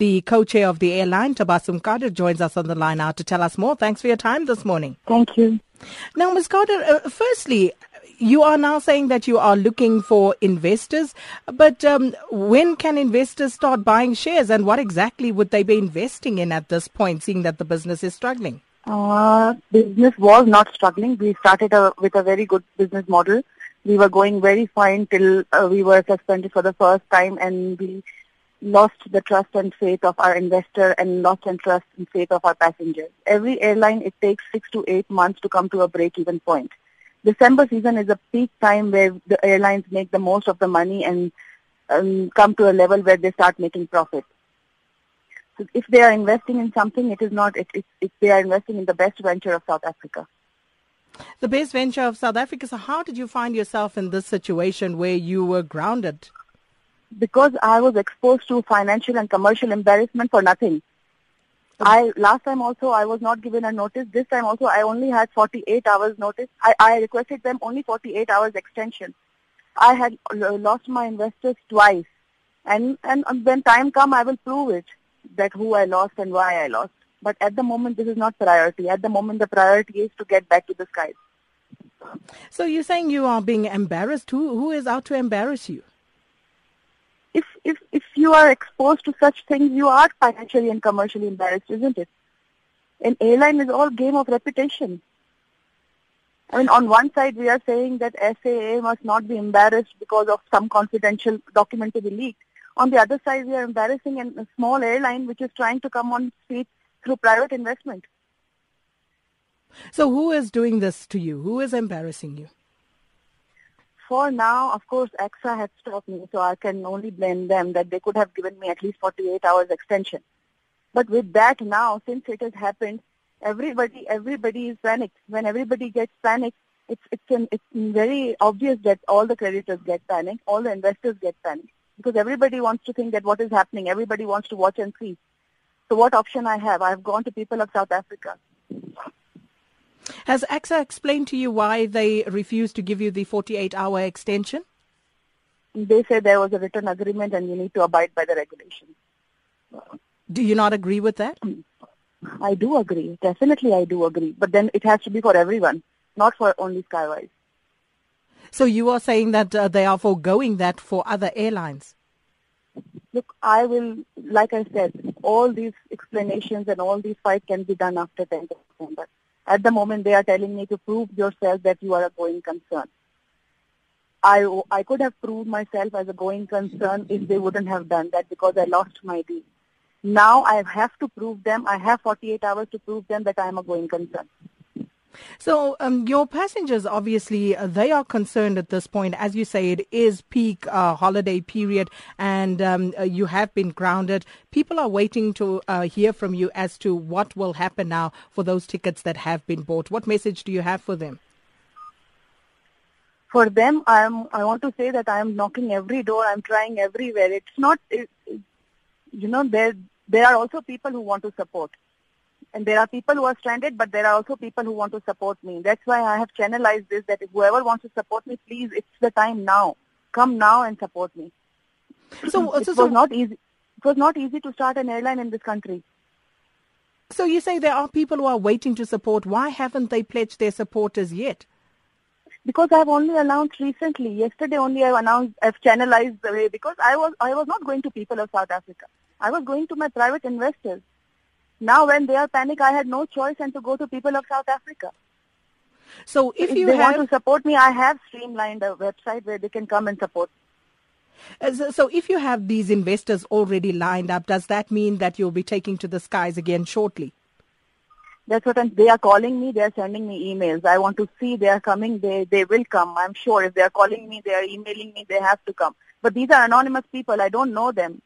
The co-chair of the airline, Tabassum Kader, joins us on the line now to tell us more. Thanks for your time this morning. Thank you. Now, Ms. Kader, uh, firstly, you are now saying that you are looking for investors, but um, when can investors start buying shares and what exactly would they be investing in at this point, seeing that the business is struggling? Uh, business was not struggling. We started a, with a very good business model. We were going very fine till uh, we were suspended for the first time and we lost the trust and faith of our investor and lost and trust and faith of our passengers. Every airline, it takes six to eight months to come to a break-even point. December season is a peak time where the airlines make the most of the money and um, come to a level where they start making profit. So if they are investing in something, it is not, it, it, it, they are investing in the best venture of South Africa. The best venture of South Africa. So how did you find yourself in this situation where you were grounded? Because I was exposed to financial and commercial embarrassment for nothing. I last time also I was not given a notice. This time also I only had 48 hours notice. I, I requested them only 48 hours extension. I had lost my investors twice, and and when time come I will prove it that who I lost and why I lost. But at the moment this is not priority. At the moment the priority is to get back to the skies. So you're saying you are being embarrassed. Who who is out to embarrass you? You are exposed to such things, you are financially and commercially embarrassed, isn't it? An airline is all game of reputation. I mean, on one side we are saying that SAA must not be embarrassed because of some confidential document to be leaked. On the other side, we are embarrassing a small airline which is trying to come on feet through private investment. So who is doing this to you? Who is embarrassing you? For now, of course, AXA had stopped me, so I can only blame them that they could have given me at least 48 hours extension. But with that now, since it has happened, everybody everybody is panicked. When everybody gets panicked, it's it's an, it's very obvious that all the creditors get panicked, all the investors get panicked because everybody wants to think that what is happening. Everybody wants to watch and see. So what option I have? I've gone to people of South Africa. Has AXA explained to you why they refused to give you the 48-hour extension? They said there was a written agreement and you need to abide by the regulations. Do you not agree with that? I do agree. Definitely I do agree. But then it has to be for everyone, not for only Skywise. So you are saying that uh, they are foregoing that for other airlines? Look, I will, like I said, all these explanations and all these fights can be done after 10th December. At the moment, they are telling me to prove yourself that you are a going concern. I, I could have proved myself as a going concern if they wouldn't have done that because I lost my deal. Now I have to prove them. I have 48 hours to prove them that I am a going concern. So um, your passengers, obviously, uh, they are concerned at this point. As you say, it is peak uh, holiday period, and um, uh, you have been grounded. People are waiting to uh, hear from you as to what will happen now for those tickets that have been bought. What message do you have for them? For them, I am. I want to say that I am knocking every door. I'm trying everywhere. It's not. It, you know, there there are also people who want to support and there are people who are stranded, but there are also people who want to support me. That's why I have channelized this that if whoever wants to support me, please, it's the time now. Come now and support me. So, it so, was not easy. It was not easy to start an airline in this country. So you say there are people who are waiting to support. Why haven't they pledged their supporters yet? Because I've only announced recently. Yesterday only I announced, I've channelized the way because I was I was not going to people of South Africa. I was going to my private investors. Now when they are panic, I had no choice and to go to people of South Africa. So if, if you have... want to support me, I have streamlined a website where they can come and support. Uh, so if you have these investors already lined up, does that mean that you'll be taking to the skies again shortly? That's what I'm, they are calling me. They are sending me emails. I want to see they are coming. They they will come. I'm sure. If they are calling me, they are emailing me. They have to come. But these are anonymous people. I don't know them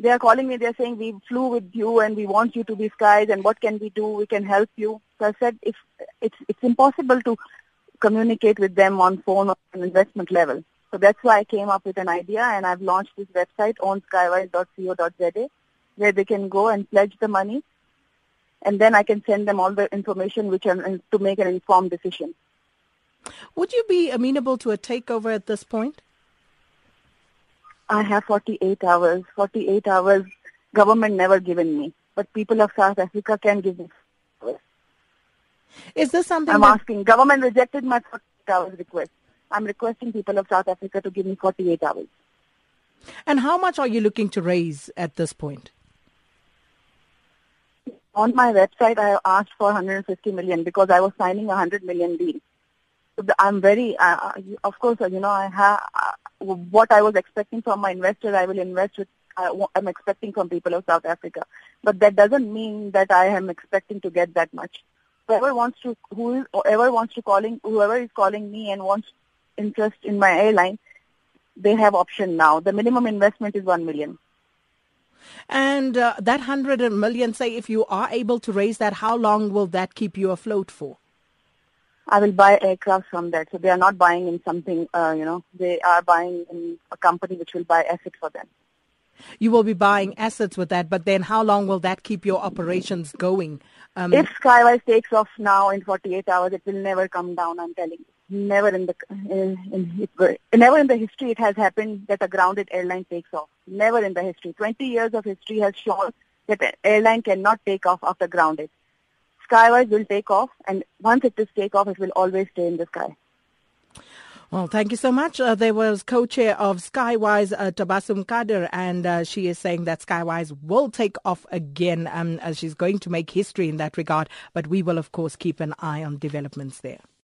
they are calling me, they're saying, we flew with you and we want you to be skies and what can we do? We can help you. So I said, if it's, it's impossible to communicate with them on phone or an investment level. So that's why I came up with an idea and I've launched this website on skywise.co.za where they can go and pledge the money and then I can send them all the information which are, to make an informed decision. Would you be amenable to a takeover at this point? I have 48 hours. 48 hours government never given me. But people of South Africa can give me. Is this something I'm asking. Government rejected my 48 hours request. I'm requesting people of South Africa to give me 48 hours. and how much are you looking to raise at this point? On my website, I asked for 150 million because I was signing a 100 million deal. I'm very, uh, of course, you know, I have what I was expecting from my investor. I will invest with. I'm expecting from people of South Africa, but that doesn't mean that I am expecting to get that much. Whoever wants to, whoever wants to calling, whoever is calling me and wants interest in my airline, they have option now. The minimum investment is one million. And uh, that 100 million, say, if you are able to raise that, how long will that keep you afloat for? I will buy aircraft from that. So they are not buying in something, uh, you know, they are buying in a company which will buy assets for them. You will be buying assets with that, but then how long will that keep your operations going? Um, If Skywise takes off now in 48 hours, it will never come down. I'm telling you, never in the in, in, never in the history it has happened that a grounded airline takes off. Never in the history. 20 years of history has shown that an airline cannot take off after grounded. Skywise will take off, and once it is take off, it will always stay in the sky. Well, thank you so much. Uh, there was co-chair of Skywise, uh, Tabassum Kader, and uh, she is saying that Skywise will take off again. Um, she's going to make history in that regard, but we will, of course, keep an eye on developments there.